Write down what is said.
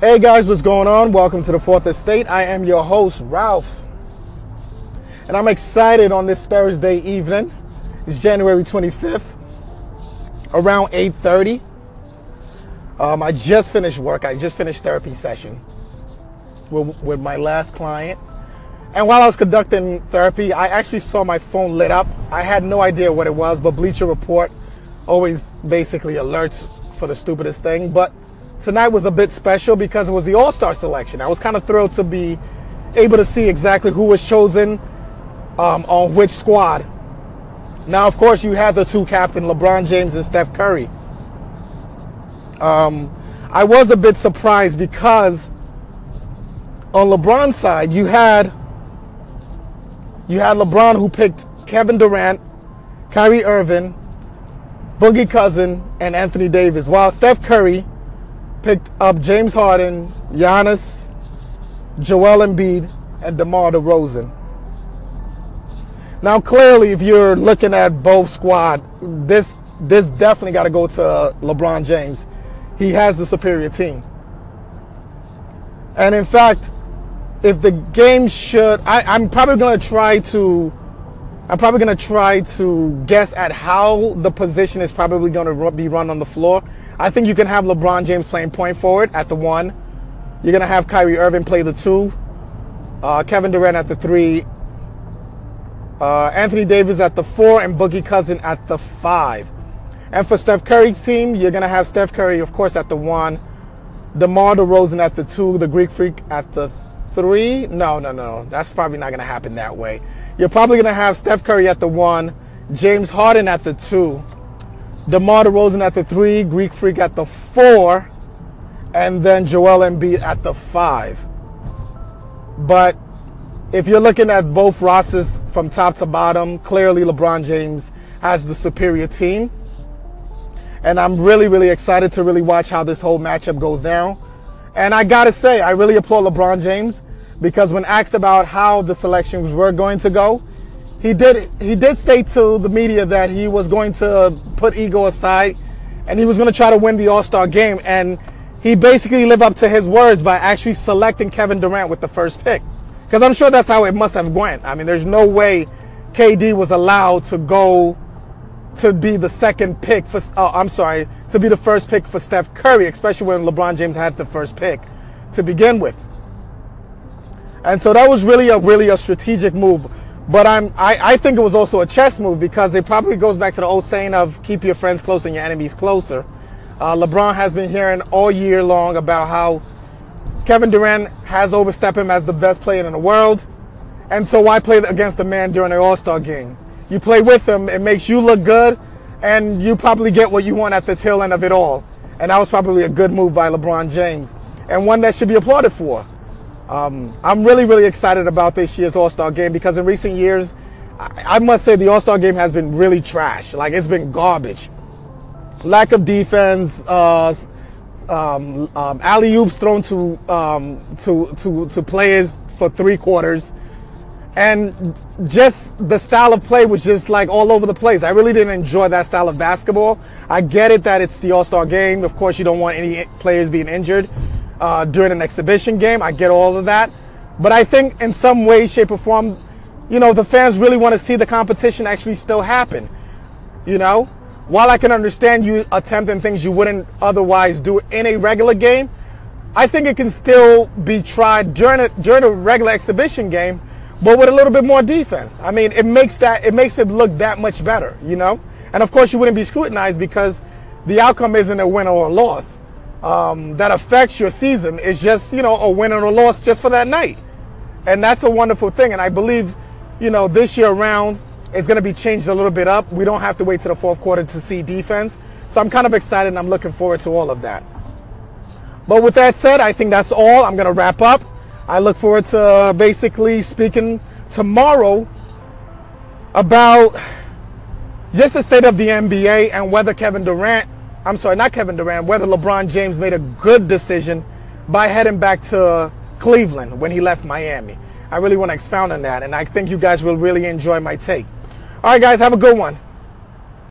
Hey guys, what's going on? Welcome to the Fourth Estate. I am your host, Ralph. And I'm excited on this Thursday evening. It's January 25th, around 8:30. Um, I just finished work. I just finished therapy session with, with my last client. And while I was conducting therapy, I actually saw my phone lit up. I had no idea what it was, but Bleacher Report always basically alerts for the stupidest thing. But tonight was a bit special because it was the All Star selection. I was kind of thrilled to be able to see exactly who was chosen um, on which squad. Now, of course, you had the two captain, LeBron James and Steph Curry. Um, I was a bit surprised because on LeBron's side, you had you had LeBron who picked Kevin Durant, Kyrie Irving, Boogie Cousin, and Anthony Davis, while Steph Curry picked up James Harden, Giannis, Joel Embiid, and DeMar DeRozan. Now, clearly, if you're looking at both squad, this this definitely got to go to LeBron James. He has the superior team. And in fact, if the game should, I, I'm probably to try to, I'm probably going to try to guess at how the position is probably going to be run on the floor. I think you can have LeBron James playing point forward at the one. You're going to have Kyrie Irving play the two, uh, Kevin Durant at the three, uh, Anthony Davis at the four, and Boogie Cousin at the five. And for Steph Curry's team, you're going to have Steph Curry, of course, at the one, DeMar DeRozan at the two, the Greek Freak at the three. No, no, no. That's probably not going to happen that way. You're probably going to have Steph Curry at the one, James Harden at the two, DeMar DeRozan at the three, Greek Freak at the four, and then Joel Embiid at the five. But if you're looking at both rosters from top to bottom, clearly LeBron James has the superior team. And I'm really, really excited to really watch how this whole matchup goes down. And I gotta say, I really applaud LeBron James because when asked about how the selections were going to go, he did he did state to the media that he was going to put ego aside and he was going to try to win the All-Star game and he basically lived up to his words by actually selecting Kevin Durant with the first pick. Because I'm sure that's how it must have went. I mean, there's no way KD was allowed to go to be the second pick for, oh, I'm sorry, to be the first pick for Steph Curry, especially when LeBron James had the first pick to begin with. And so that was really a really a strategic move. But I'm I, I think it was also a chess move because it probably goes back to the old saying of keep your friends close and your enemies closer. Uh, LeBron has been hearing all year long about how Kevin Durant has overstepped him as the best player in the world. And so why play against a man during an All-Star game? You play with him, it makes you look good, and you probably get what you want at the tail end of it all. And that was probably a good move by LeBron James, and one that should be applauded for. Um, I'm really, really excited about this year's All Star game because in recent years, I, I must say the All Star game has been really trash. Like it's been garbage. Lack of defense, uh, um, um, alley oops thrown to, um, to to to players for three quarters and just the style of play was just like all over the place. I really didn't enjoy that style of basketball. I get it that it's the All Star game. Of course, you don't want any players being injured uh, during an exhibition game. I get all of that. But I think in some way, shape, or form, you know, the fans really want to see the competition actually still happen. You know, while I can understand you attempting things you wouldn't otherwise do in a regular game, I think it can still be tried during a, during a regular exhibition game but with a little bit more defense. I mean, it makes that it makes it look that much better, you know. And of course, you wouldn't be scrutinized because the outcome isn't a win or a loss. Um, that affects your season. It's just you know a win or a loss just for that night, and that's a wonderful thing. And I believe, you know, this year around it's going to be changed a little bit up. We don't have to wait to the fourth quarter to see defense. So I'm kind of excited and I'm looking forward to all of that. But with that said, I think that's all. I'm going to wrap up. I look forward to basically speaking tomorrow about just the state of the NBA and whether Kevin Durant, I'm sorry, not Kevin Durant, whether LeBron James made a good decision by heading back to Cleveland when he left Miami. I really want to expound on that, and I think you guys will really enjoy my take. All right, guys, have a good one.